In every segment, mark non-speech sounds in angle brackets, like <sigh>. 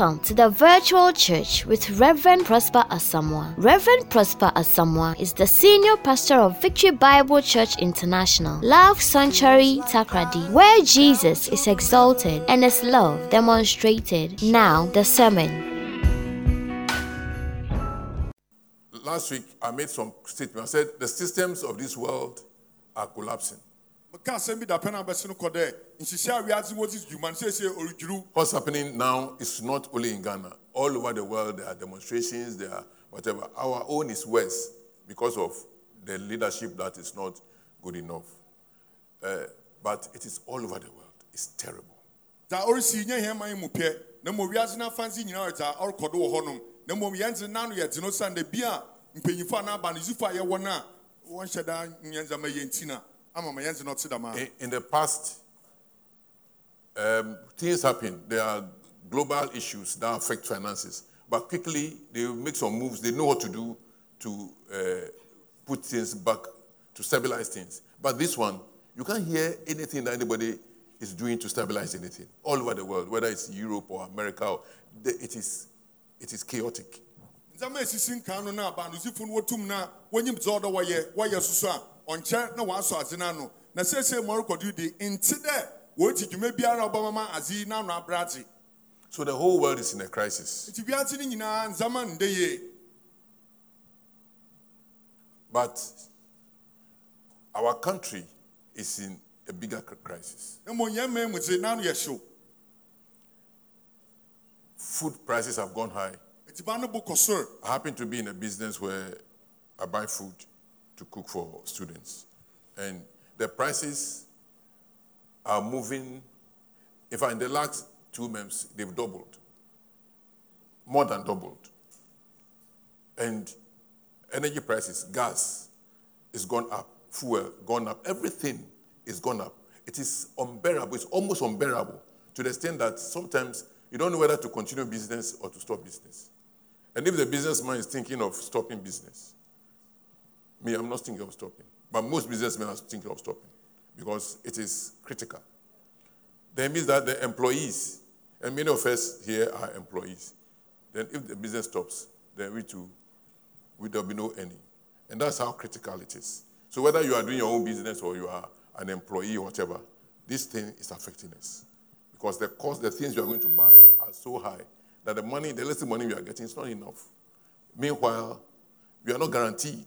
Welcome to the virtual church with Reverend Prosper Asamoah. Reverend Prosper Asamoah is the senior pastor of Victory Bible Church International, Love Sanctuary Takoradi, where Jesus is exalted and his love demonstrated. Now, the sermon. Last week, I made some statement. I said the systems of this world are collapsing. What's happening now is not only in Ghana. All over the world, there are demonstrations, there are whatever. Our own is worse because of the leadership that is not good enough. Uh, but it is all over the world. It's terrible. Dza ɔresi nyɛ hɛn man mu pɛ na mmom wiase no afansi nyinaa yɛ dza ɔrekɔdo wɔ hɔnom na mmom yɛn dze n'ano yɛ dze no san da bi a mpanyimfo a n'aba no zufo a yɛwɔ no a wɔnhyɛ da nyɛ ndzɛmba yɛ nti na ama ma yɛn dze no ɔte dɛm a In, in the past, um, things happen. There are global issues that affect finances. But quickly, they make some moves. They know what to do to uh, put things back, to stabilize things. But this one, you can't hear anything that anybody is doing to stabilize anything all over the world, whether it's Europe or America. Or, the- it, is, it is chaotic. Ndzɛmba a esisi nkan no na aba no zufo no wɔtum na wɔnyim dza ɔdɔ wɔyɛ wɔyɛ soso a ɔnkyɛ na wɔasɔ adze n'ano na seesei ma ɔrekɔdo de nti dɛ wɔreti dwuma biara ɔbɛmama adze yi n'ano adze So the whole world is in a crisis. nti wiase no nyinaa ndzɛmba ndɛ yie But our country is in a bigger crisis. na mmom yɛn man mu dze n'ano yɛ hyew Food prices have gone high. etiban no bo kɔ soro I happen to be in a business where I buy food to cook for students. And the prices are moving. In fact, in the last two months, they've doubled. More than doubled. And energy prices, gas is gone up, fuel gone up, everything is gone up. It is unbearable, it's almost unbearable to the extent that sometimes you don't know whether to continue business or to stop business. And if the businessman is thinking of stopping business, me, I'm not thinking of stopping. But most businessmen are thinking of stopping because it is critical. That means that the employees, and many of us here are employees, then if the business stops, then we too, we, there'll be no earning. And that's how critical it is. So whether you are doing your own business or you are an employee or whatever, this thing is affecting us. Because the cost, the things you are going to buy are so high that the money, the little money we are getting is not enough. Meanwhile, we are not guaranteed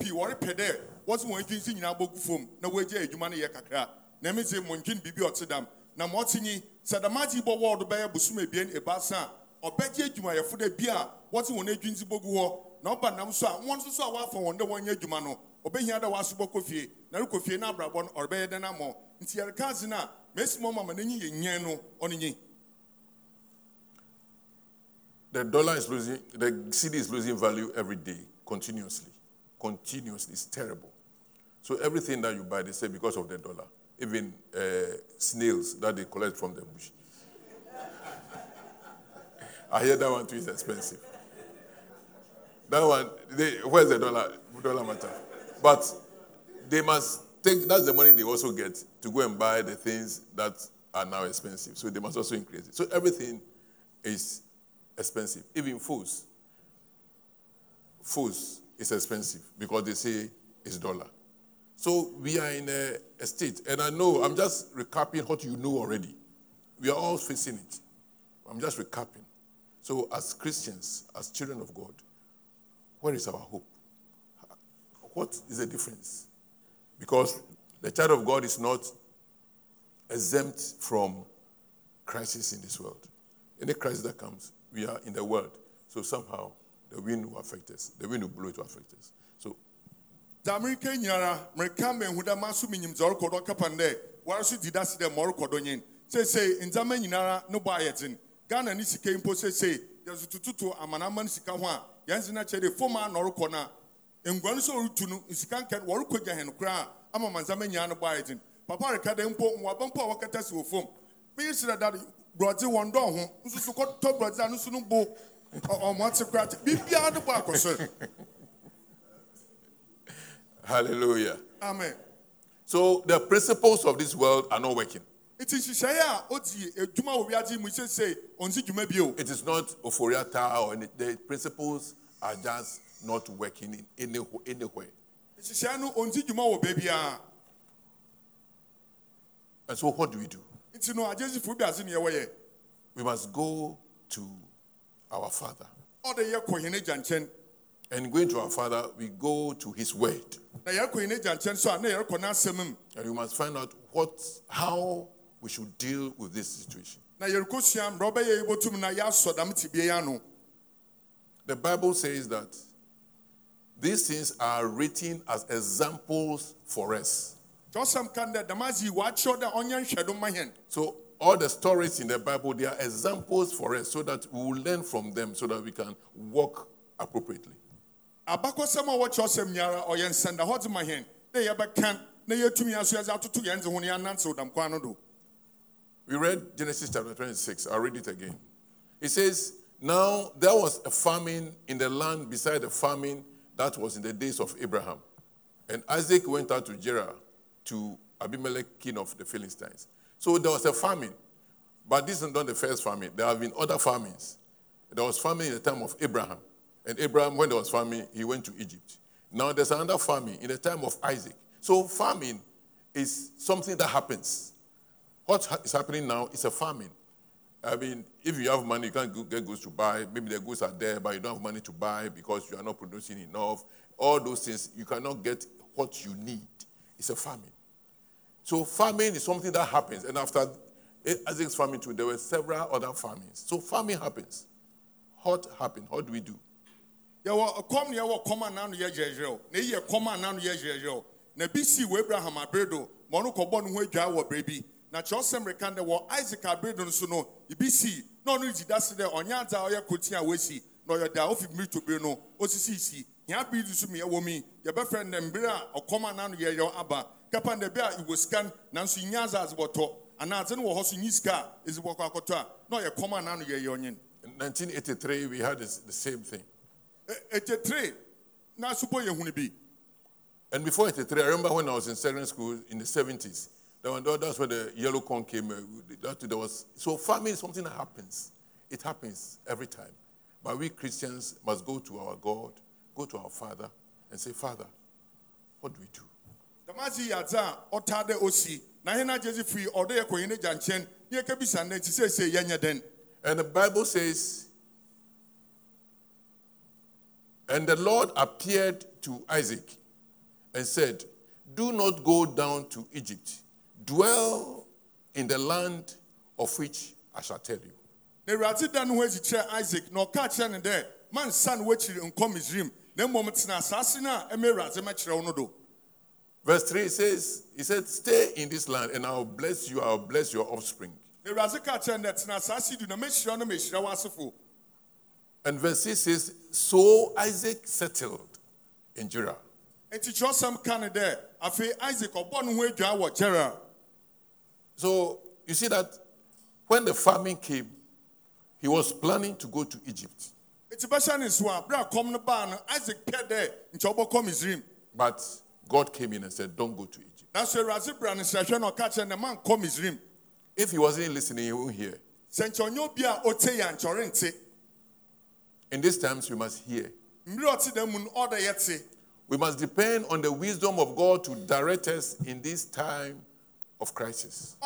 pii dɛ wɔn si nyinaa bɔgu fam na adwuma no yɛ kakra. Na biribi ɔte dam. Na nyi bɔ wɔɔdo bɛyɛ bosom ebaasa ɔbɛgye adwumayɛfo dɛ wɔn si bɔgu hɔ. Na ɔba nam so a wɔn nso so a wɔafa wɔn dɛ adwuma no ɔbɛhia dɛ na fie abrabɔ no ɔrebɛyɛ dɛ nti The dollar is losing, the cedi is losing value every day, continuously. Continuously. It's terrible. So everything that you buy, they say because of the dollar. Even uh, snails that they collect from the bush. <laughs> I hear that one too is expensive. That one, they, where's the dollar? Dollar matter. But they must take, that's the money they also get to go and buy the things that are now expensive. So they must also increase it. So everything is expensive. Even foods. Foods is expensive because they say it's dollar. So we are in a, a state, and I know I'm just recapping what you know already. We are all facing it. I'm just recapping. So, as Christians, as children of God, where is our hope? What is the difference? Because the child of God is not exempt from crisis in this world. Any crisis that comes, we are in the world. So somehow the wind will affect us. The wind will blow it to affect us. So dza mereka nyinara mereka mehu dɛ maso menyim dza ɔrekɔdɔ kapa n dɛ wara so di da se dɛ ma ɔrekɔdɔ nyen seesei ndzɛmba nyinara no bɔ ayɛ dzen ghana ne sika mpo seesei yɛso tututu amanama no sika ho a yɛnse no kyerɛ de fom a na ɔrekɔ no a ngua no sɛ ɔretu no nsika nkɛ no wɔrekɔ gya hɛn koraa ama mansama nyaa no bɔ ayɛ den papa reka dɛ mpo mmoaba mpo a wɔkata si wɔ fam meyi serɛ da borɔdze wɔn dɔɔ ho. Nso so kɔtɔ borɔdze a no so no bo. Ɔ- ɔmo ate koraa te biribiara de bɔ akɔ soro Hallelujah. amen So the principles of this world are not working. nti nhyehyɛeɛ a ɔdi adwuma wɔ wiadze yi mu seesei ɔnsi dwuma bio It is not Ofori-Atta or any, the principles are just not working in any, anywhere. nhyehyɛeɛ no ɔnsi dwuma wɔ baabiara And so what do we do? nti no agyesifo bi ase ne yɛwɔ yɛ We must go to our Father. ɔde yɛ kɔ hɛn agya nkyɛn And going to our Father, we go to His Word. na yɛrekɔ hɛn agya nkyɛn so a na yɛrekɔ n'asɛm mu And we must find out what, how we should deal with this situation. na yɛrekɔ sua mmerɛ ɔbɛyɛ yɛbɛtum na yɛasɔ dam tibea ano The Bible says that these things are written as examples for us. kyɛwsɛm ka dɛ damaase yi wɔakyerɛw dɛ ɔnyɛ nhwɛdo ma hɛn So all the stories in the Bible, they are examples for us so that we will learn from them so that we can walk appropriately. abakɔsɛm a wɔkyerɛwsɛm nyara ɔyɛ nsɛndahɔdze ma hɛn na yɛbɛka na yɛatumi aso yɛdze atoto yɛn dze ho na yɛanantew dam kwan no do We read Genesis chapter 26. I'll read it again. It says, Now there was a famine in the land beside the famine that was in the days of Abraham. And Isaac went out to Gerar to Abimelech, king of the Philistines. So there was a famine. But this is not the first famine. There have been other famines. There was famine in the time of Abraham. And Abraham, when there was famine, he went to Egypt. Now there's another famine in the time of Isaac. So famine is something that happens. What is happening now is a famine. I mean, if you have money, you can't get goods to buy. Maybe the goods are there, but you don't have money to buy because you are not producing enough. All those things, you cannot get what you need. It's a famine. So famine is something that happens. And after eh, Isaac's famine too, there were several other famines. So famine happens. What happened? What do we do? yɛwɔ ne yɛwɔ kɔm a n'ano yɛ yerɛyerɛw na eyi yɛ kɔm a n'ano yɛ yerɛyerɛw na bi sii wɔ abraham abere do ma ɔno kɔbɔ ne ho adwaa wɔ na kyerɛwsɛm reka dɛ wɔ isaac abere nso no ebi sii na ɔno regyi da se dɛ ɔnyɛ adze a ɔyɛ kotin na ɔyɛ da ofi mmirito bere no osisi si hia bere di so mi ɛwɔ mi yɛbɛfrɛ no mbere a ɔkɔm a n'ano yɛ yerɛw aba kapa dɛ bi a iwɔ sika no, nanso nya adze adze bɔtɔ anaa adze no wɔ hɔ so nyi sika a ezi bɔkɔ akɔtɔ a na ɔyɛ kɔm a n'ano yɛ yerɛw nyen In 1983, we had this, the same thing. etetere na asopɔ yɛ hunu bi And before 83, I remember when I was in secondary school in the 70s, that when, that's where the yellow corn came. Uh, that, there was, so famine is something that happens. It happens every time. But we Christians must go to our God, go to our Father, and say, Father, what do we do? damasi yɛ adze a ɔtaa dɛ osi na agye dze firi ɔdɔ yɛ kɔyin ne gya nkyɛn ne yɛ ne ti seesei yɛnyɛ dɛn And the Bible says, And the Lord appeared to Isaac and said, Do not go down to Egypt. Dwell in the land of which I shall tell you. na awurade da no ho kyerɛ isaac na ɔka kyerɛ ne dɛ mansa no wakyiri nkɔ misrim na mmom tena asase no a ɛma awurade mɛkyerɛ wo no do Verse 3 says, He said, Stay in this land and I'll bless you, I'll bless your offspring. na awurade ka kyerɛ ne dɛ tena asase du na mɛhyira wo na mɛhyira wo asefo And verse 6 says, So Isaac settled in Gerar. enti kyerɛwsɛm ka ne dɛ afei isaac ɔbɔ ne ho adwaa gerar So you see that when the famine came, he was planning to go to Egypt. Enti bɛhyɛ ne so a berɛ a kɔm no baa no isaac pɛ dɛ nkyɛ wobɛkɔ misrim But God came in and said, Don't go to Egypt. nanso awurade bra no srɛhwɛ na ɔka kyerɛ ne mankɔ misrim If he wasn't listening, he won't hear. sɛ nkyɛ ɔnyɛ obi a ɔte yɛ a nkyɛ ɔrente In these times, we must hear. mmere a ɔte da mu no ɔda yɛ te We must depend on the wisdom of God to direct us in this time of crisis.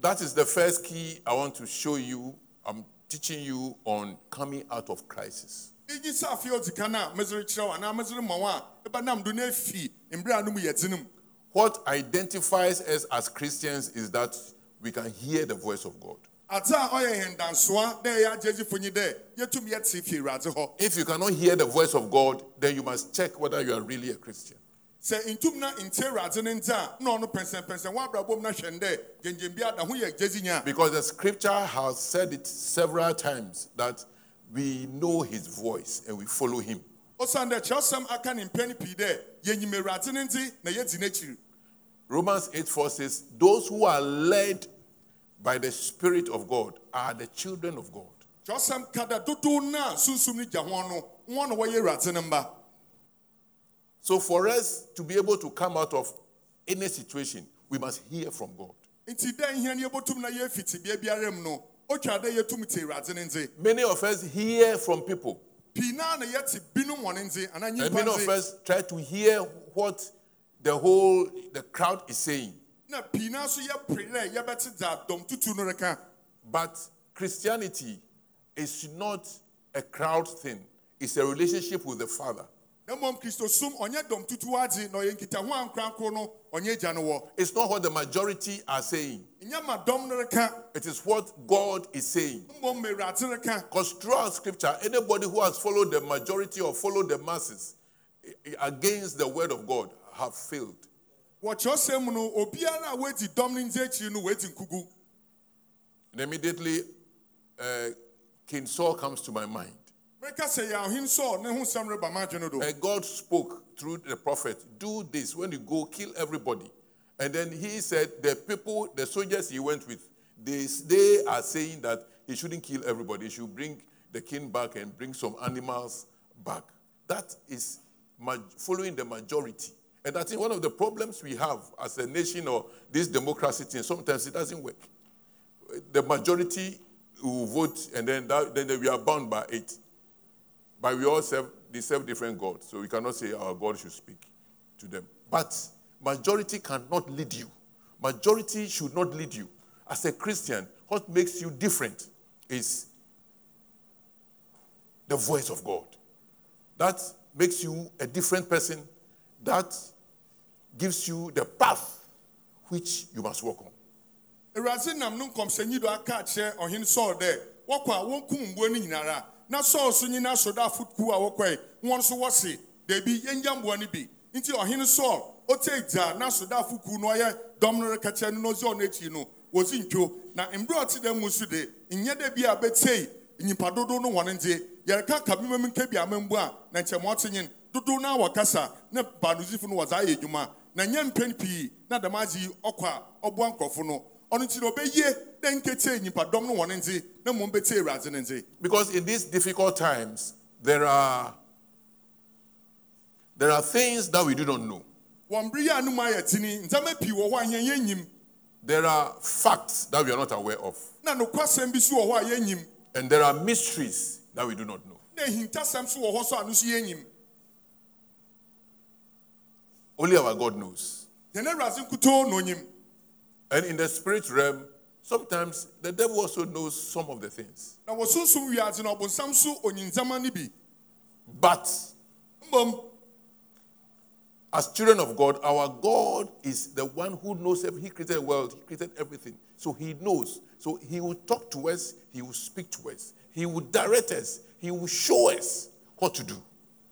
That is the first key I want to show you. I'm teaching you on coming out of crisis. igyi sɛ afei ɔdzi kan a mesere kyerɛ wo anaa mesere ma wo a ɛbɛnam do no afi mmere a no mu yɛ tene mu What identifies us as Christians is that we can hear the voice of God. adze a ɔyɛ yɛn dansoa dɛ ɛyɛ agyegyefo nyi dɛ yɛtum yɛte fi awurade hɔ If you cannot hear the voice of God, then you must check whether you are really a Christian. Sɛ ntum na ntie awurade ne a na ɔno pɛnsɛmpɛnsɛn wɔabrabɔ mu na hwɛn dɛ gyengyen bi ada ho yɛ gyezi nya Because the scripture has said it several times that we know his voice and we follow him. ɔsiane dɛ kyerɛwsɛm aka ne mpɛn pii dɛ yɛnyim awurade ne nte na yɛdi n'akyiri Romans 8 4 says, Those who are led by the Spirit of God are the children of God. kyerɛwsɛm ka da dodow no a sunsum no gya ho no wɔn na wɔyɛ awurade ne mba So, for us to be able to come out of any situation, we must hear from God. nti dɛ nhia ne yɛbɛtum na yɛfi tebea biara mu no otwa dɛ yɛtum te awurade ne nte Many of us hear from people, pii naa na yɛte binom wɔ ne nte anaa and many of us try to hear what the whole the crowd is saying. na pii naa nso yɛpere dɛ yɛbɛte dza dɔm tutu no reka But Christianity is not a crowd thing, it's a relationship with the Father. Na mmom kristosum ɔnyɛ dɔm tutu adze na ɔyɛ nkitaho a nkorankoro no ɔnyɛ agya no wɔ It's not what the majority are saying, nyɛ ma dɔm no it is what God is saying. mmom ma awurade Because throughout scripture, anybody who has followed the majority or followed the masses against the word of God have failed. wɔ kyerɛwsɛm mu no obiara a woadi dɔm no ndze akyiri no woadi nkugu And immediately, uh, King Saul comes to my mind. And God spoke through the prophet, do this when you go, kill everybody. And then he said, the people, the soldiers he went with, they, they are saying that he shouldn't kill everybody. He should bring the king back and bring some animals back. That is following the majority. And think one of the problems we have as a nation or this democracy thing, sometimes it doesn't work. The majority will vote and then, that, then we are bound by it. But we all serve, they serve different gods, so we cannot say our God should speak to them. But majority cannot lead you. Majority should not lead you. As a Christian, what makes you different is the voice of God. That makes you a different person. That gives you the path which you must walk on. nam nyinara na sɔɔ so nyina asɔdaafo kuw a wɔkɔe wɔn nso wɔse dabi yɛngya mboa no bi. Nti ɔhen sɔɔ ɔtɛ gya na asɔdaafo kuw no ɔyɛ dɔm no rekakyɛ no na ɔsi ɔno akyi no wɔsi ntwo. Na mberɛ ɔte dɛ mu so de nyɛ bi a bɛtei nyimpa dodow no wɔn nte yɛreka kabima mu nka bi amambu a na nkyɛn ma ɔte nyen. Dodow no a wɔkasa na baanozifo no wɔdze ayɛ adwuma. Na nyɛ mpɛn pii na dɛm adze yi ɔkɔ a ɔboa ɔno nti na ɔbɛyie dɛ nkete nyimpadɔm no wɔn nte na mmom bɛte awurade ne nte Because in these difficult times, there are there are things that we do not know. wɔn bere yi a no mu ayɛ tini ndzɛmba pii wɔ hɔ a yɛn yɛnyim There are facts that we are not aware of. na nokwasɛm bi so wɔ hɔ a yɛnyim And there are mysteries that we do not know. na ehintasɛm so wɔ hɔ so a no so yɛnyim Only our God knows. And in the spirit realm, sometimes the devil also knows some of the things. na wɔsunsun wiadze na ɔbonsam so onyin ndzɛmba no bi But as children of God, our God is the one who knows everything. He created the world, He created everything. So He knows. So He will talk to us, He will speak to us, He will direct us, He will show us what to do.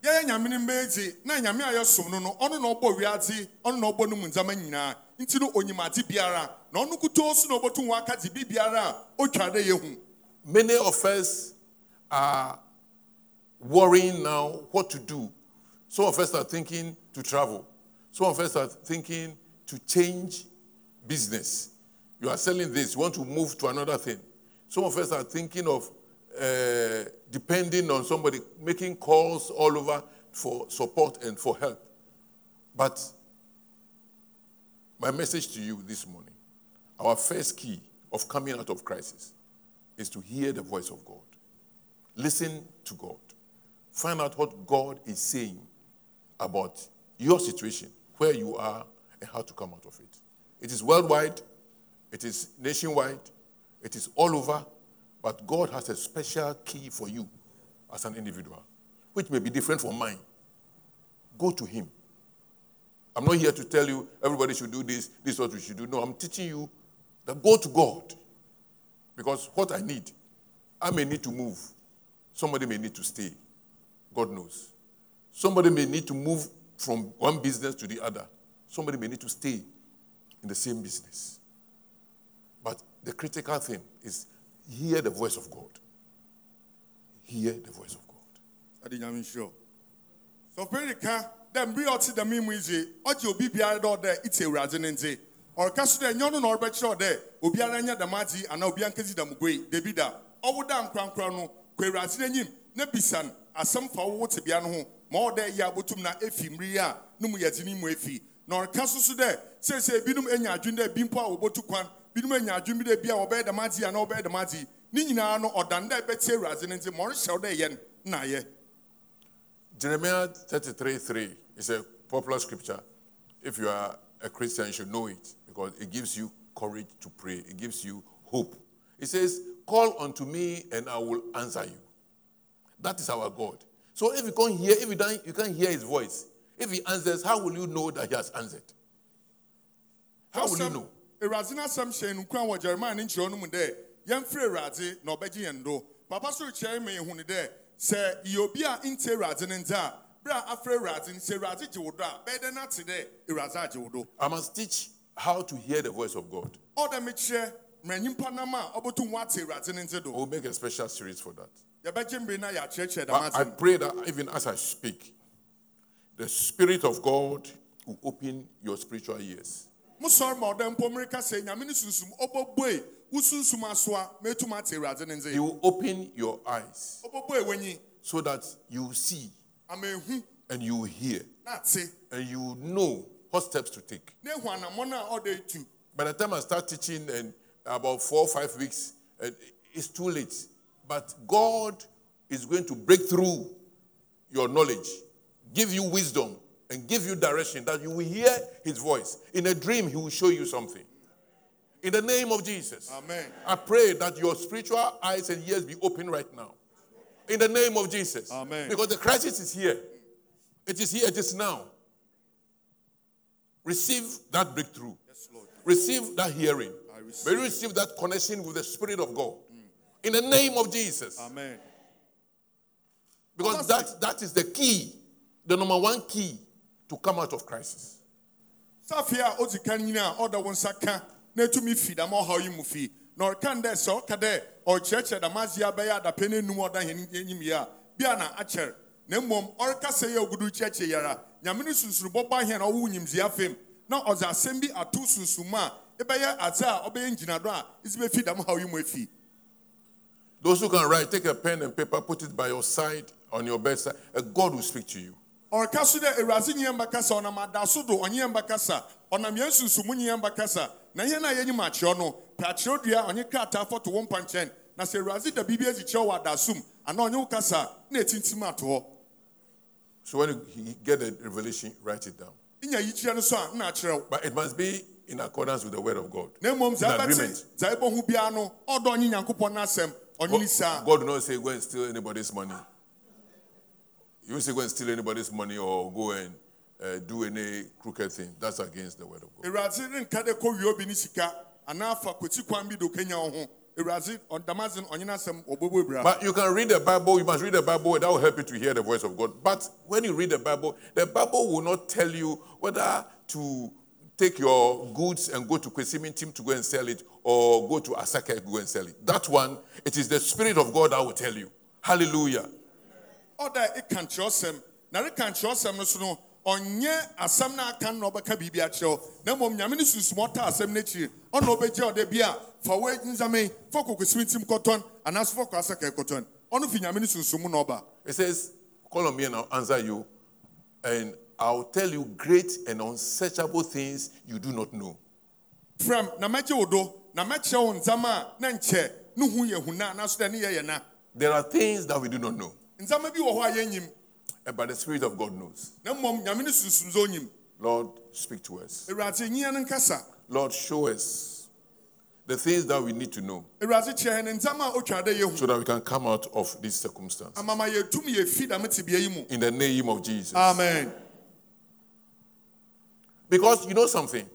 yɛyɛ nyame no mmeedzi na nyame a yɛsom no no ɔno na ɔbɔ wiadze ɔno na ɔbɔ no mu ndzɛmba nyinaa biara na ɔno na waka dze bi biara otwa dɛ yɛhu Many of us are worrying now what to do. Some of us are thinking to travel. Some of us are thinking to change business. You are selling this, you want to move to another thing. Some of us are thinking of uh, depending on somebody, making calls all over for support and for help. But my message to you this morning our first key of coming out of crisis is to hear the voice of God. Listen to God. Find out what God is saying about your situation, where you are, and how to come out of it. It is worldwide, it is nationwide, it is all over, but God has a special key for you as an individual, which may be different from mine. Go to Him. I'm not here to tell you everybody should do this, this is what we should do. No, I'm teaching you that go to God. Because what I need, I may need to move. Somebody may need to stay. God knows. Somebody may need to move from one business to the other. Somebody may need to stay in the same business. But the critical thing is hear the voice of God. Hear the voice of God. Dɛ mbere a ɔte dɛm mu yi ɔgye obi biara dɛ ɔdɛ ite awurade ne nte ɔreka so dɛ nyɛ ɔno na ɔrebɛkyerɛ ɔdɛ obiara nyɛ dɛm ade anaa obiara nkesi dɛm goe debi da. Ɔwo da nkorankora no kɔ awurade n'anyim na bisa fa wo tebea no ho ma ɔdɛ yɛ abotum na efi mmiri a no mu yɛdze ne mu efi. Na ɔreka so so dɛ seesei binom anya adwene dɛ bi mpo a wɔbɛtu kwan. Binom anya adwene bi dɛ bi a wɔbɛyɛ dɛm ade anaa wɔbɛyɛ dɛm ade ne no ɔdan dɛ ɛbɛtie awurade ne nte ma ɔrehyɛ wo dɛ yɛ no na ayɛ Jeremiah 33 3 is a popular scripture. If you are a Christian, you should know it because it gives you courage to pray, it gives you hope. It says, Call unto me and I will answer you. That is our God. So if you can't hear, if you, don't, you can't hear his voice, if he answers, how will you know that he has answered? How will you know? awurade no asɛm hyɛn no kwan wɔ jeremia ne nkyerɛw no mu dɛ yɛmfrɛ awurade na ɔbɛgye yɛn do papa so rekyerɛ ma yɛhu ne dɛ sɛ yɛ obi a nte awurade no nte a berɛ a afrɛ awurade no sɛ awurade gye wo do a bɛyɛ dɛ no ate dɛ awurade agye wo do I must teach how to hear the voice of God. ɔda mekyerɛ mmerɛ nyimpa nam a ɔbɛtum wate awurade no nte I do will make a special series for that. yɛbɛgye mmere na yɛakyerɛkyerɛ dɛm I, I ate pray that even as I speak, the Spirit of God will open your spiritual ears. mosɔre ma mpo mmereka sɛ nyame no sunsum ɔbɛbue wo sunsum aso a mɛtum ate awurade no He will open your eyes so that you will see and you will hear and you will know what steps to take. na ehu anammɔn a ɔda etu By the time I start teaching and about four or five weeks, it's too late. But God is going to break through your knowledge, give you wisdom, and give you direction that you will hear His voice. In a dream, He will show you something. In the name of Jesus, amen I pray that your spiritual eyes and ears be open right now. In the name of Jesus. Amen. Because the crisis is here. It is here, it is now. Receive that breakthrough. yes lord Receive that hearing. I receive May you receive that connection with the Spirit of God. In the name of Jesus. amen Because that, that is the key, the number one key to come out of crisis. Safi a odi kan nyina a ɔda wo nsa ka na etumi fi dama ɔhaw yi mu fi na ɔka dɛ sɛ ɔka dɛ ɔkyerɛkyerɛ dama ase abɛyɛ adapɛ a ɔda hɛn enyim yi a bia na akyɛr na mmom ɔrekasa yɛ ogudu kyerɛkyerɛ yɛra nyame no sunsunu bɔbɔ ahɛn a ɔwɔ nyimdzea fam na ɔdze asɛm bi ato sunsum a ɛbɛyɛ adze a ɔbɛyɛ ngyinado a esi bɛfi dama haw yi mu efi. Those who can write, take a pen and paper, put it by your side, on your bedside, and God will speak to you. ɔreka so dɛ awurade nyɛ mba kasa ɔnam ada so do ɔnyɛ mba kasa ɔnam yɛn sunsumu nyɛ na yɛn a yɛnyim akyerɛw no pɛ akyerɛw dua ɔnye krataa fɔto wo mpa na sɛ awurade da biribi adi kyerɛw wɔ adasum anaa ɔnye wo kasa na etintim ato hɔ So when you he- get the revelation, write it down. inya yikyerɛ no so a na akyerɛw But it must be in accordance with the word of God. na mmom dza agreement. ɛbɛte dza ɛbɛhu biara no ɔdɔ ɔnye nyankopɔn n'asɛm ɔnye God, saa God will not say, go and steal anybody's money. You say, go and steal anybody's money or go and uh, do any crooked thing. That's against the word of God. awurade renka dɛ kɔ wie obi ne sika anaa fa kɔti kwan bi do kanya wo ho awurade ɔdamase no ɔnye n'asɛm ɔbɛbɔ bra But you can read the Bible, you must read the Bible, that will help you to hear the voice of God. But when you read the Bible, the Bible will not tell you whether to take your goods and go to Kwesimintsim to go and sell it or go to Asaka and go and sell it. That one, it is the Spirit of God that will tell you. Hallelujah. ɔda ɛka nkyerɛwsɛm na reka nkyerɛwsɛm no so no ɔnyɛ asɛm no aka no na ɔbɛka biribi akyerɛw na mmom nyame no sunsum ɔta asɛm no akyiri ɔna ɔbɛgye ɔda bi a fa wo nzame fa kɔkɔsimi tim kɔtɔn anaasɛ fa kɔ asaka kɔtɔn. Ɔno fi nyame no sunsum mu na ɔba. It says, Call on me and I'll answer you, and I'll tell you great and unsearchable things you do not know. frɛm na mɛgye wo do na mɛkyerɛ wo ndzama a na nkyɛ ne hu yɛ hu na anaso dɛ ne yɛ yɛ na. There are things that we do not know, ndzama bi wɔ hɔ a yɛnyim eh, but the Spirit of God knows. na mmom nyame no sunsum sɛ onyim Lord, speak to us. awurade nyia no nkasa Lord, show us the things that we need to know awurade kyerɛ ne ndzama a otwa dɛ yɛhu so that we can come out of this circumstance. amama yɛtum yɛfi dɛm tebea yi mu In the name of Jesus. amen Because you know something?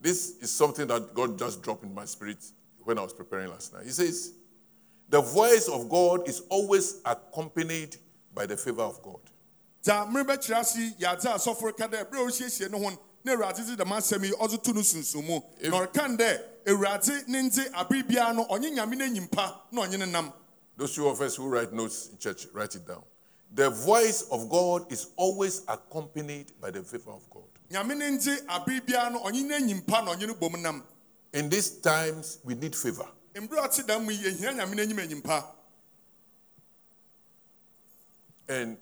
This is something that God just dropped in my spirit when I was preparing last night. He says, The voice of God is always accompanied by the favor of God. dza merebɛkyerɛ ase yi yɛ adze a asɔfo reka dɛ berɛ a ɔresiesie ne ho no, na awurade dze dɛm asɛm yi ɔdze to no sunsum mu na ɔreka dɛ awurade ne ndze abere biara no ɔnye nyame no anyimpa na ɔnye ne nam Those two of us who write notes in church, write it down. The voice of God is always accompanied by the favor of God. nyame ne ndze abere biara no ɔnye no anyimpa na ɔnye no bom nam In these times, we need favor. mberɛ a ɔte dɛm mu yi yɛhia nyame no anyim anyimpa And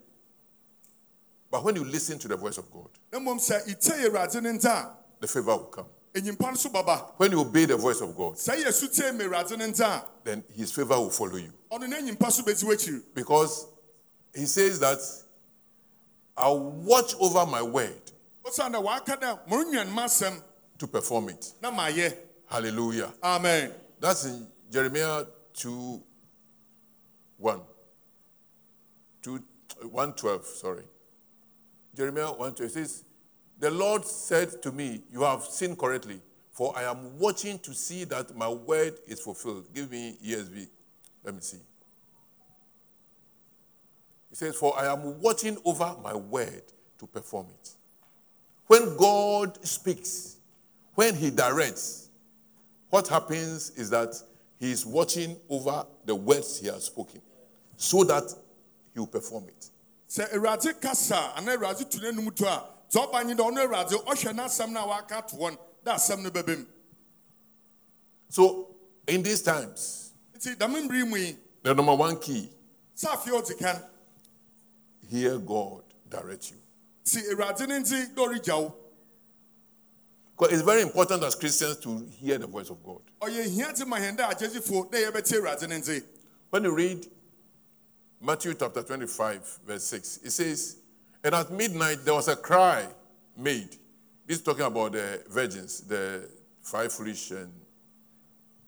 but when you listen to the voice of God, na mmom sɛ itie awurade ne ndze a the favor will come. anyimpa no so baba When you obey the voice of God, sɛ yɛ su tie ma awurade ne ndze a then his favor will follow you. ɔno n'anyimpa so bɛdzi Because he says that I'll watch over my word ɔsiane dɛ waka dɛ morenwan m'asɛm to perform it. Hallelujah. amen That's in Jeremiah 2 1. 2 112, sorry. Jeremiah 112 says, The Lord said to me, You have seen correctly, for I am watching to see that my word is fulfilled. Give me ESV. Let me see. He says, For I am watching over my word to perform it. When God speaks, when He directs, what happens is that He is watching over the words He has spoken so that He will perform it. sɛ awurade kasa anaa awurade tu n'anum to a sɛ ɔba nye dɛ ɔno awurade ɔhwɛ n'asɛm no a waka to wɔn dɛ asɛm no bɛbɛ mu So, in these times, nti dɛm mmere mu yi the number one key sɛ afei ɔdzi kan hear God direct you. ti awurade ne nti dɛ ɔregya wo Because it's very important as Christians to hear the voice of God. ɔyɛ hia te ma hɛn dɛ agyegyefoɔ dɛ yɛbɛtie awurade ne nti When you read Matthew chapter 25, verse 6, it says, And at midnight there was a cry made. This is talking about the virgins, the five foolish and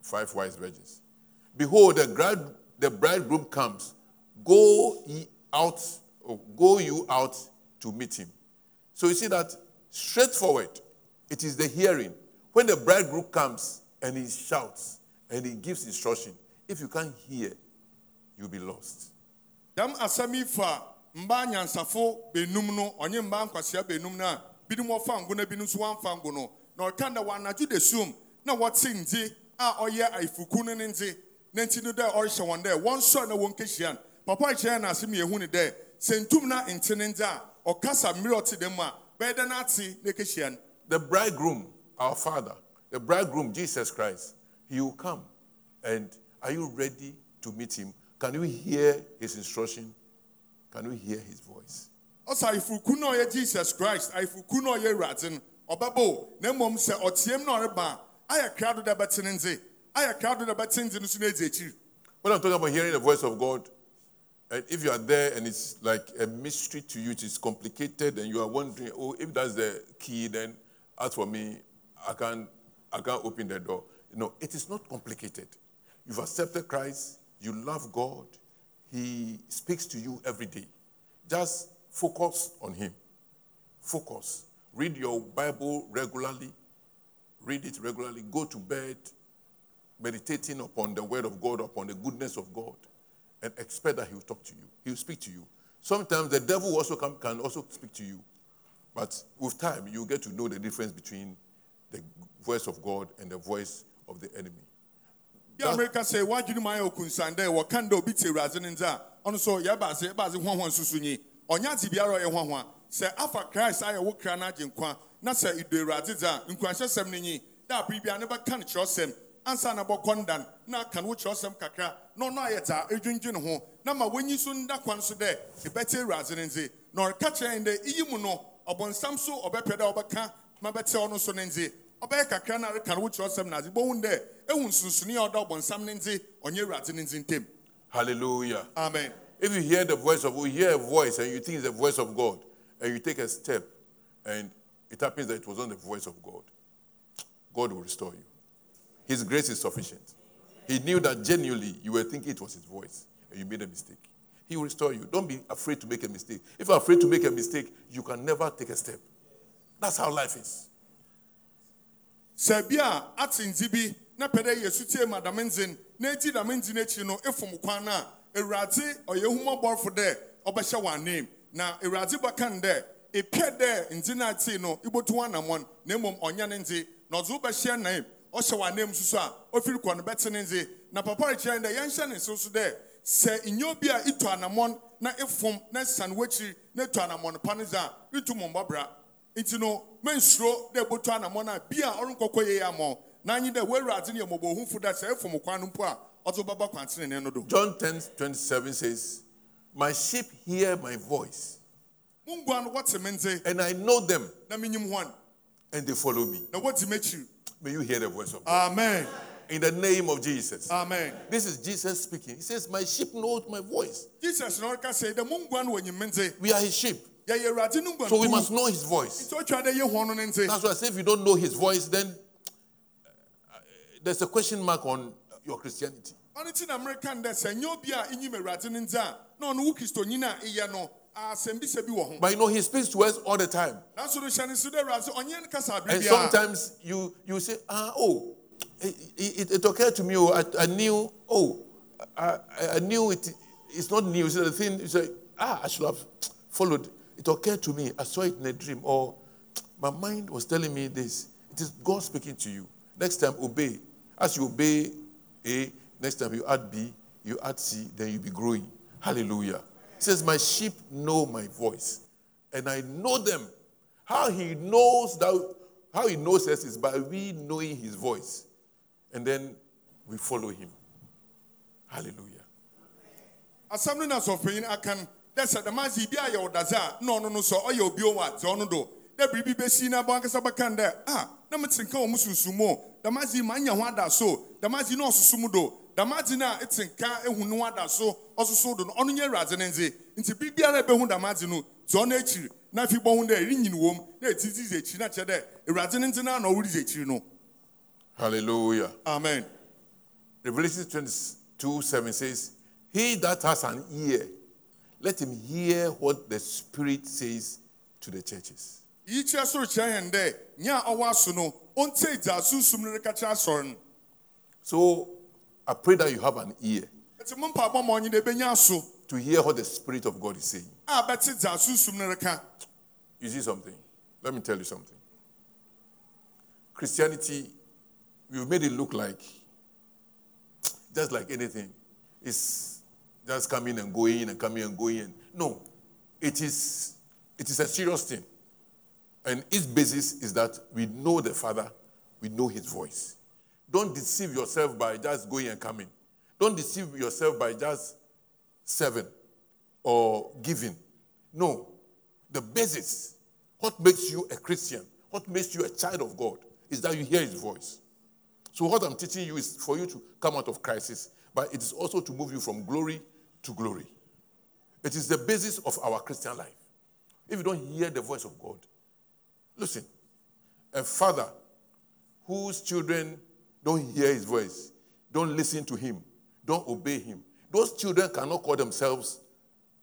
five wise virgins. Behold, the, grad, the bridegroom comes. Go ye out, or go you out to meet him. So you see that straightforward, it is the hearing. When the bridegroom comes and he shouts and he gives instruction, if you can't hear, you'll be lost. Dɛm asɛm fa mbaa nyansafo benum no ɔnye mbaa nkwasia benum no a binom wɔfa ngo na binom nso na ɔka dɛ wɔanadwo da sum na wɔte nte a ɔyɛ ayifuku no ne nte na nti no dɛ ɔrehyɛ wɔn dɛ wɔnsɔre na wɔnkɛhyia no papa kyerɛ no asɛm yɛhu ne dɛ sɛ ntum na nte ne nte a ɔkasa mmerɛ ɔte dɛ ate na ɛkɛhyia no The bridegroom, our father, the bridegroom, Jesus Christ, he will come. And are you ready to meet him? Can you hear his instruction? Can you hear his voice? ɔsɛ ayifuku no a ɔyɛ jesus christ ayifuku no a ɔyɛ awurade no ɔbɛbɔ o na mmom sɛ ɔteam na ɔreba a ayɛ krado dɛ bɛte ne nte ayɛ krado dɛ bɛte nte no so no adi akyiri When I'm talking about hearing the voice of God, and if you are there and it's like a mystery to you, it is complicated, and you are wondering, oh, if that's the key, then as for me, I can't, I can't open the door. No, it is not complicated. You've accepted Christ, you love God, He speaks to you every day. Just focus on Him. Focus. Read your Bible regularly. Read it regularly. Go to bed meditating upon the word of God, upon the goodness of God, and expect that He will talk to you. He will speak to you. Sometimes the devil also can also speak to you, but with time you get to know the difference between the voice of God and the voice of the enemy. Bi amerika sɛ wadwene mu ayɛ okunsan dɛ wɔka dɛ obi te awurade ne nte a ɔno so yɛba ase yɛba ase hwahwa nsusu nyi ɔnya ade biara ɔyɛ hwahwa sɛ afa christ ayɛ wo kra no nkwa? Na sɛ ido awurade dze a nkwanhyɛsɛm no nyi da apere bia ne bɛka no kyerɛwsɛm ansa na bɔkɔ ndan na aka no wo kyerɛwsɛm kakra? Na ɔno ayɛ dza edwindwene ho. Na ma wɔnyi so nda kwan so dɛ ɛbɛte awurade ne nte na ɔreka kyerɛ dɛ no. Dɛ ma ne ɔbɛyɛ kakra na reka no wo kyerɛwsɛm na adze bɔhu dɛ ehu nsonsoni a ɔda ɔbɔnsam ne nte ɔnyɛ awurade ne nte ntam Hallelujah. amen If you hear the voice of, you hear a voice and you think it's the voice of God, and you take a step, and it happens that it was not the voice of God, God will restore you. His grace is sufficient. He knew that genuinely you were thinking it was His voice, and you made a mistake. He will restore you. Don't be afraid to make a mistake. If you're afraid to make a mistake, you can never take a step. That's how life is. Sɛ bi a ate nti bi na pɛ dɛ yɛsu tie ma dame nzen na eti dame nzen akyi no efom kwan no a awurade ɔyɛ ehumɔbɔfo dɛ ɔbɛhyɛ wɔn na awurade bɛka no dɛ ɛpɛ dɛ nti no atee no ibɛtu anammɔn na mmom ɔnyɛ ne nti na ɔdze wo bɛhyɛ nan ɔhyɛ w'anam so so a ɔfiri kɔ no bɛte ne nze. Na papa rekyerɛ dɛ yɛnhyɛ ne nsew so dɛ sɛ nyɛ obi a itu anammɔn na efom na san w'akyiri na etu anammɔn pa no dze a itu mo mbɔbra nti no mensuro dɛ ebotu anammɔn a bi a ɔrenkɔkɔ yie ama na anyi dɛ wɔawurade ne yɛ mmɔbɔhufo dɛ sɛ efom kwan no mpo a ɔdze bɛba kwantenene no do John 10 27 says, My sheep hear my voice, mo ngua no wɔte me nze and I know them, na menyim hɔn and they follow me. na wɔdi m'akyiri May you hear the voice of God. amen In the name of Jesus. amen This is Jesus speaking. He says, My sheep know my voice. jesus na ɔreka sɛ dɛ mo ngua no wɔnyim me We are his sheep. Yɛyɛ awurade no ngua So we must know his voice. nti ɔtwa dɛ yɛ hɔn no ne nze That's why I say if you don't know his voice, then uh, there's a question mark on your Christianity. ɔno ti na mmereka no dɛ sɛ nyɛ obi a inyim awurade no nze a na ɔno wo kristonyini a iyɛ no asɛm bi sɛ bi wɔ ho But you know, he speaks to us all the time. nanso no hyɛ ne so dɛ awurade ɔnyɛ no kasa And sometimes you, you say, ah, oh, it, it, it occurred to me, oh, I, I knew, oh, I, I- knew it, it's not new. So the thing, you say, ah, I should have followed. It occurred to me, I saw it in a dream, or my mind was telling me this. It is God speaking to you. Next time, obey. As you obey A, next time you add B, you add C, then you'll be growing. Hallelujah. Says, My sheep know my voice, and I know them. How he knows that, how he knows us is by we knowing his voice. And then we follow him. Hallelujah. asɛm no na asɔfoyin aka no dɛ sɛ dɛm ase bi ayɛ ɔdadze a na ɔno no. Sɛ ɔyɛ obi o a dze ɔno do dɛ biribi bɛsi na bɔ ankasa bɛka no dɛ a na mete nka wɔ mu sunsun mu o dɛm ase yi manya ho ada so dɛm ase yi na ɔsoso mu do dɛm ase no a ɛte nka ehu ne ho ada so ɔsoso do no ɔno nyɛ awurade ne nze nti biribiara a ɛbɛhu dɛm ase no dze ɔno akyiri na afi bɔ ho dɛ ɛrenyin wom na ɛtiti dze akyiri na kyerɛ dɛ awurade ne nze no a na ɔwore dze akyiri no? Hallelujah. amen. Revelation 22 7 says, He that has an ear, let him hear what the Spirit says to the churches. yi kyerɛ soro kyerɛ yɛn dɛ nyɛ a ɔwɔ aso no ɔntie dze asumsum no reka kyerɛ asɔre no So I pray that you have an ear nti mo mpaebɔ ma ɔnye dɛ ɛbɛnya aso to hear what the Spirit of God is saying. a bɛte dze asumsum no reka You see something? Let me tell you something. Christianity, we've made it look like just like anything. It's just coming and going and coming and going. No, it is, it is a serious thing. And its basis is that we know the Father, we know His voice. Don't deceive yourself by just going and coming. Don't deceive yourself by just serving or giving. No. The basis, what makes you a Christian, what makes you a child of God, is that you hear His voice. So, what I'm teaching you is for you to come out of crisis, but it is also to move you from glory to glory. It is the basis of our Christian life. If you don't hear the voice of God, listen, a father whose children don't hear his voice, don't listen to him, don't obey him, those children cannot call themselves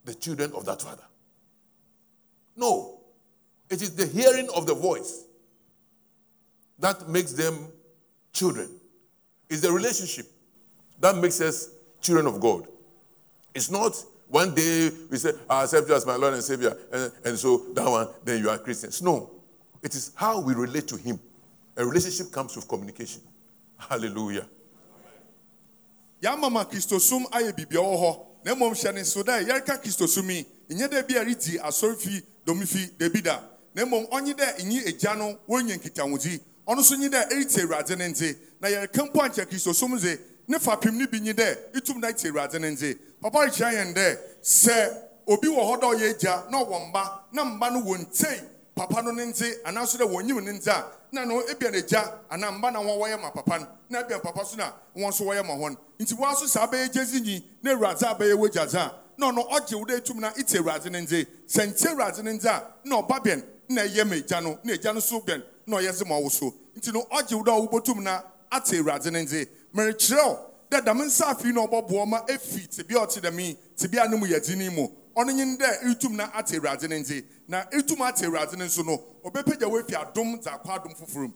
the children of that father. No, it is the hearing of the voice that makes them children. It's the relationship that makes us children of God. It's not one day we say, ah, I accept you as my Lord and Savior, and, and so that one, then you are Christians. No, it is how we relate to Him. A relationship comes with communication. Hallelujah. yɛama ma kristosum ayɛ biribia wɔ hɔ na mmom hyɛ ne domifi da na mmom ɔnye dɛ no nkitahodzi ɔno nso nye dɛ ne na yɛreka ankyɛ kristosum dze ne fapem no bi nye dɛ itum na tie awurade ne nze. Papa rekyerɛ yɛn dɛ sɛ obi wɔ hɔ dɛ ɔyɛ agya na ɔwɔ mba na mba no wɔntei papa no ne nze anaasɛ dɛ wɔnyim ne nze a na no ebia ne gya anaa mba na wɔn wɔyɛ ma papa no na ebia papa so na wɔn nso wɔyɛ ma wɔn nti wɔn nso saa bɛyɛ gyezi nyi na awurade abɛyɛ wɔ gyadze a na ɔno ɔgye wo dɛ etum na ite awurade ne nze. Sɛ ntie awurade ne nze a na ɔba bɛn na ɛyɛ ma egya no na egya no so bɛn na ɔyɛ nti no nze mɛrekyerɛw dɛ dɛm nsa afi na ɔbɔboɔ ma efi tibia ɔte dɛm yi tibia ne mu yɛ dini mu ɔno nye dɛ etum na ate awurade ne nze na etum ate awurade ne nso no ɔbɛpagya wɔafi adom dza akɔ adom foforɔ mu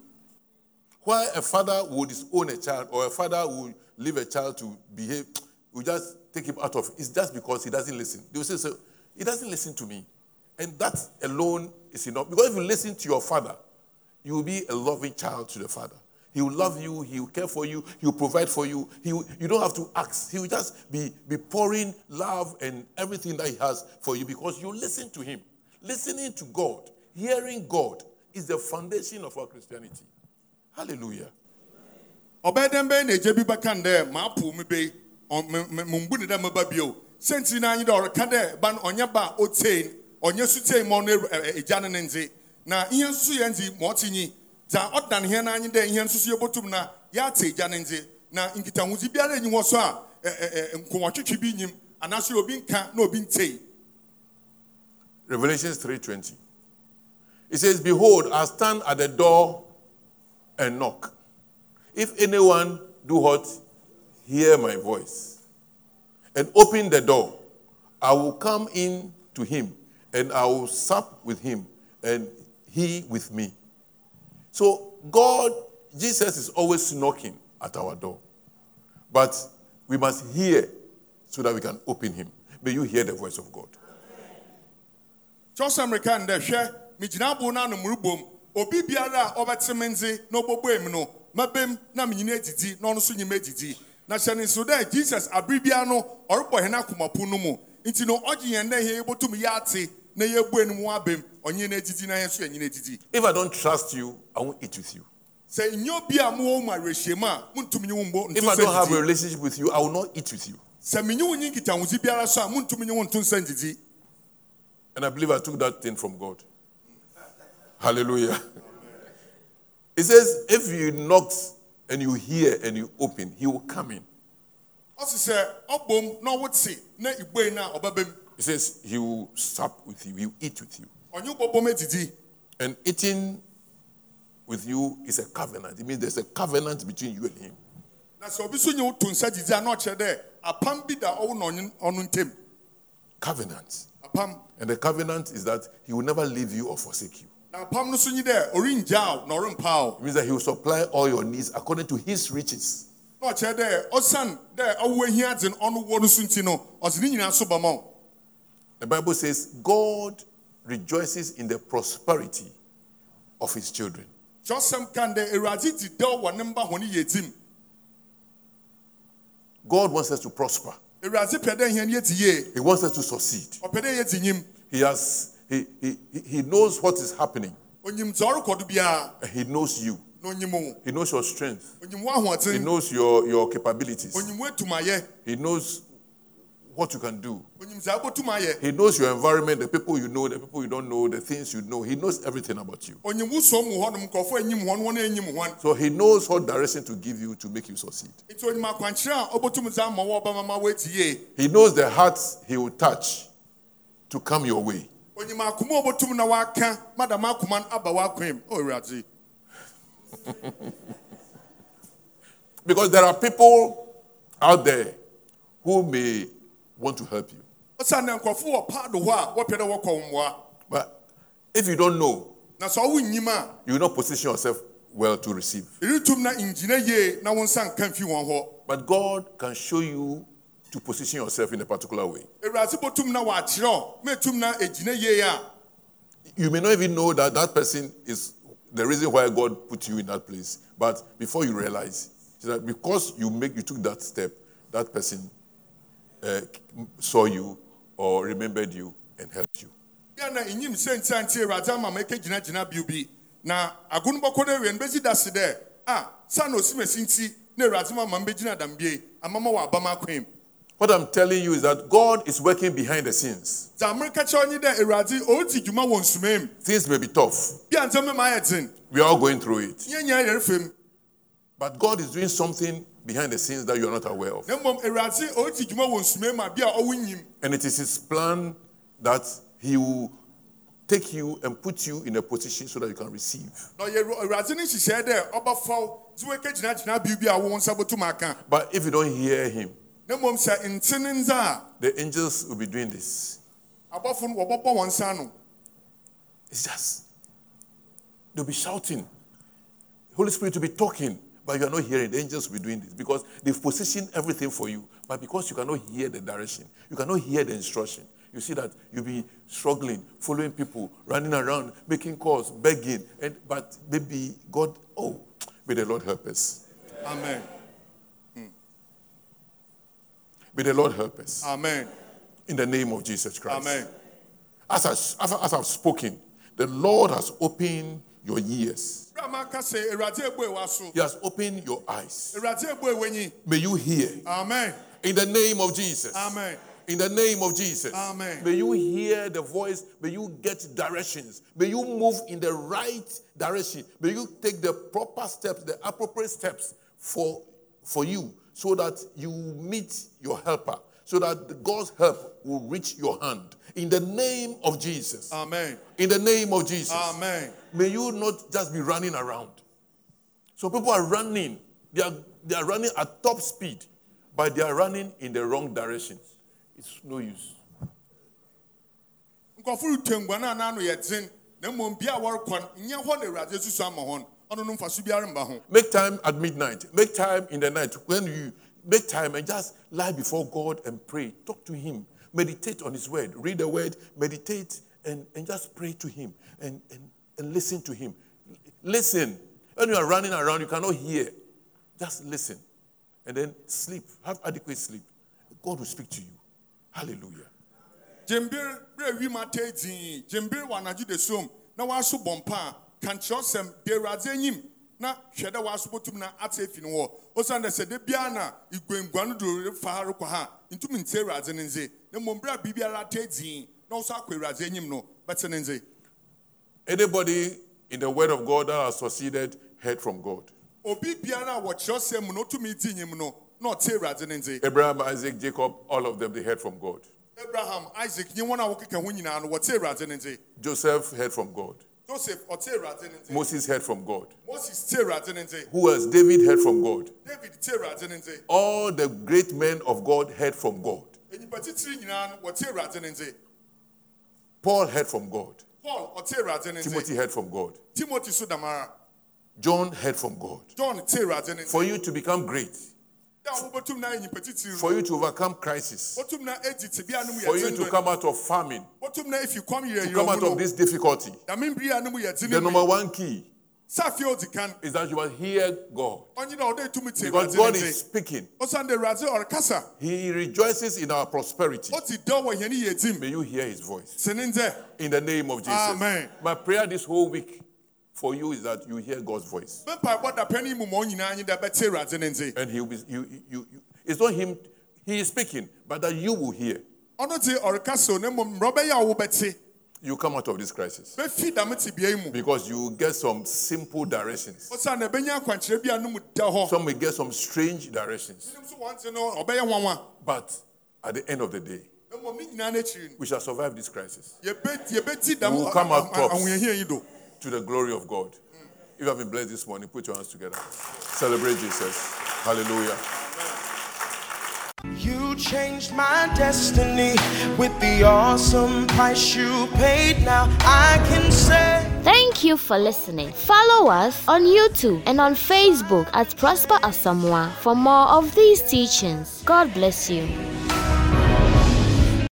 Why a father would disown a child or a father would leave a child to behave, would just take him out of it's just because he doesn't listen. They will say, so, he doesn't listen to me. And that alone is enough. Because if you listen to your father, you will be a loving child to the father. He will love you, he will care for you, he will provide for you. He will, you don't have to ask. He will just be, be pouring love and everything that he has for you because you listen to him. Listening to God, hearing God is the foundation of our Christianity. Hallelujah. Dza ɔda ne hɛn n'anyi dɛ ihe nsusu yɛ bɔtum na yɛate agya ne nze na nkitahodzi biara enyi hɔ so a nkɔmɔtwitwi bi nyim anaasɛ obi nka na obi ntei Revelations 3:20. It says, Behold, I stand at the door and knock. If anyone do what? Hear my voice. And open the door. I will come in to him, and I will sup with him, and he with me. So God, Jesus is always knocking at our door. But we must hear so that we can open him. May you hear the voice of God. na nso dɛ jesus biara no ɔrebɔ hɛn no mu nti no ɔgye yɛn dɛ yɛbɔtum yɛ ate na yɛbue no mu abɛm ɔnye no adidi na yɛn nso yɛnyini adidi If I don't trust you, I won't eat with you. sɛ nyɛ obi a mowɔ mu awerɛhyɛmu a montum nye wo mbɔ If I don't have a relationship with you, I will not eat with you. sɛ menye wo nyi nkitahodzi biara so a montum nye wo nto nsa ndidi And I believe I took that thing from God. Hallelujah. It says, if you knock and you hear and you open, he will come in. Ɔse sɛ ɔbom na ɔwote na ibue no a ɔbɛbɛm It says he will sup with you, he will eat with you. ɔnye wo bɔbɔm adidi And eating with you is a covenant. It means there's a covenant between you and him. na sɛ obi so nye to nsa didi a na ɔkyerɛ dɛ da ɔwo na ɔnye- ɔno ntam Covenant. And the covenant is that he will never leave you or forsake you. na apam no so nyi dɛ ɔrengya wo na ɔrempa wo It means that he will supply all your needs according to his riches. The Bible says God rejoices in the prosperity of his children. kyerɛsɛm kan dɛ awurade di dɛw wɔ ne mba hɔne yɛ tim God wants us to prosper. awurade pɛ dɛ ahia no yɛdi yie He wants us to succeed. ɔpɛ dɛ yɛdi nyim He has he, he, he- knows what is happening. onyim dza ɔrekɔ do biara and He knows you. na onyim wo He knows your strength. He knows your, your capabilities. onyim wo atumayɛ He knows what you can do. onyim dza wobɛtum ayɛ He knows your environment, the people you know, the people you don't know, the things you know. He knows everything about you. onyim wo som mu hɔnom nkurɔfoɔ anyim hɔn wɔn anyim hɔn So he knows what direction to give you to make you succeed. nti onyim akwankyerɛ a ɔbɛtum dza ama wɔ ɔbɛmama woati yie He knows the hearts he will touch to come your way. onyim akoma a ɔbɛtum na waka madam akoma no aba w'akoem o awurade Because there are people out there who may want to help you. ɔsiane dɛ nkurɔfoɔ wɔ paado hɔ a wɔpɛ dɛ wɔkɔ wo mmoa But if you don't know, na sɛ ɔwo nnyim you will not position yourself well to receive. ɛretum na ngyina yie na wo nsa nka mfi wɔn hɔ But God can show you to position yourself in a particular way. awurade bɛtum na wɔakyerɛ ɔ mɛtum na ɛgyina yie a You may not even know that that person is the reason why God put you in that place. But before you realize, that because you make you took that step, that person uh, saw you or remembered you and helped you. na ɛnyim sɛ ntia nti awurade ama ma ɛkɛgyinagyina bio bi na ago no bɔkɔ no awie no bɛsi da se dɛ a sa na osimasi nti na awurade ma ma mbɛgyina dambie ama ma wɔ abam What I'm telling you is that God is working behind the scenes. dza mereka kyerɛ nye dɛ awurade ɔredi dwuma wɔ nsumaim Things may be tough. bia ndzɛmba ma ayɛ We are all going through it. But God is doing something behind the scenes that you are not aware of. na mmom awurade ɔredi dwuma wɔ nsumaim a bia ɔwo nyim And it is His plan that He will take you and put you in a position so that you can receive. na ɔyɛ awurade no nhyehyɛe dɛ ɔbɛfaw dze wɔkɛgyinagyina bio bi a wo nsa bɛtum aka But if you don't hear Him, na mmom sɛ nte ne the angels will be doing this. abɔfo no wɔbɛbɔ wɔn It's just, they'll be shouting. Holy Spirit will be talking, but you are not hearing. The angels will be doing this because they've positioned everything for you. But because you cannot hear the direction, you cannot hear the instruction, you see that you'll be struggling, following people, running around, making calls, begging. And but maybe God, oh, <tsk> may the Lord help us. Amen. Hmm. May the Lord help us. Amen. In the name of Jesus Christ. Amen. As, I- as I've spoken, the Lord has opened your ears. Brahma ka say, Erade ebu. He has opened your eyes. Erade ebu ewenyi. May you hear. Amen. In the name of Jesus. Amen. In the name of Jesus. Amen. May you hear the voice. May you get directions. May you move in the right direction. May you take the proper steps, the appropriate steps for, for you so that you meet your helper, so that God's help will reach your hand. In the name of Jesus. Amen. In the name of Jesus. Amen. May you not just be running around. So people are running. They are, they are running at top speed, but they are running in the wrong direction. It's no use. nkɔfo retwangua no a yɛ den na mmom bia a wɔrekɔ no nyɛ hɔ na awurade susu ama hɔ no ɔno no mfaso biara mba ho Make time at midnight. Make time in the night when you make time and just lie before God and pray. Talk to Him. Meditate on His word. Read the word, meditate, and, and just pray to Him and, and, and listen to Him. Listen. When you are running around, you cannot hear. Just listen. And then sleep. Have adequate sleep. God will speak to you. Hallelujah. na de na hwɛ dɛ wɔaso na ate afi no hɔ osiane dɛ sɛ da biara na iguangua no do fa ha rekɔ ha ntumi ntie awurade no nze na mmom berɛ a biribiara ta dii na wo so akɔ awurade no bɛte ne nze Anybody in the word of God that has succeeded heard from God. obi biara a wɔkyerɛsɛm mu ɔtumi di nyim no na ɔte awurade no nze Abraham, Isaac, Jacob, all of them, they heard from God. abraham isaac nye wɔn a wɔkeka ho nyinaa no wɔte awurade no nze Joseph heard from God. Joseph ɔte awurade no nze Moses heard from God. moses te awurade no nze Who else? David heard from God. david te awurade no nze All the great men of God heard from God. nnipa titiri nyinaa no wɔte awurade no nze Paul heard from God. paul awurade no Timothy heard from God. timothy so damara John heard from God. john te awurade no nze For you to become great, for you to overcome crisis, wɔtum na adi tebea no mu for you to come out of famine, wɔtum na efi kwam yɛ to come out of this difficulty, no dame biri a no mu yɛ the number one key is that you must hear God. ɔnye na ɔde tumi te Because God is speaking. ɔsan de awurade ɔrekasa He rejoices in our prosperity. ɔte dɔ wɔ hɛne May you hear his voice. In the name of Jesus. Amen. My prayer this whole week for you is that you hear God's voice. bɛmpa bɔ dapɛ no mu ma ɔnyinaa nye dɛ bɛte awurade no nze And he'll be you, you, you it's not him he is speaking, but that you will hear. ɔno te ɔrekasa o na mmom mmara ɔbɛyɛ a wobɛte You come out of this crisis. bɛfi dame tebea yi mu Because you will get some simple directions. ɔsan na ɛbɛnya akwankyerɛ bi a no mu da hɔ Some will get some strange directions. Ɛnim so wɔnte no But at the end of the day, na mmom ne nyinaa no akyiri no we shall survive this crisis yɛbɛ- yɛbɛti dam We will come out tops. Ahohiahia yi do to the glory of God. If you have been blessed this morning, put your hands together. Celebrate Jesus. Hallelujah. You changed my destiny with the awesome price you paid. Now I can say. Thank you for listening. Follow us on YouTube and on Facebook at Prosper Asamoah for more of these teachings. God bless you.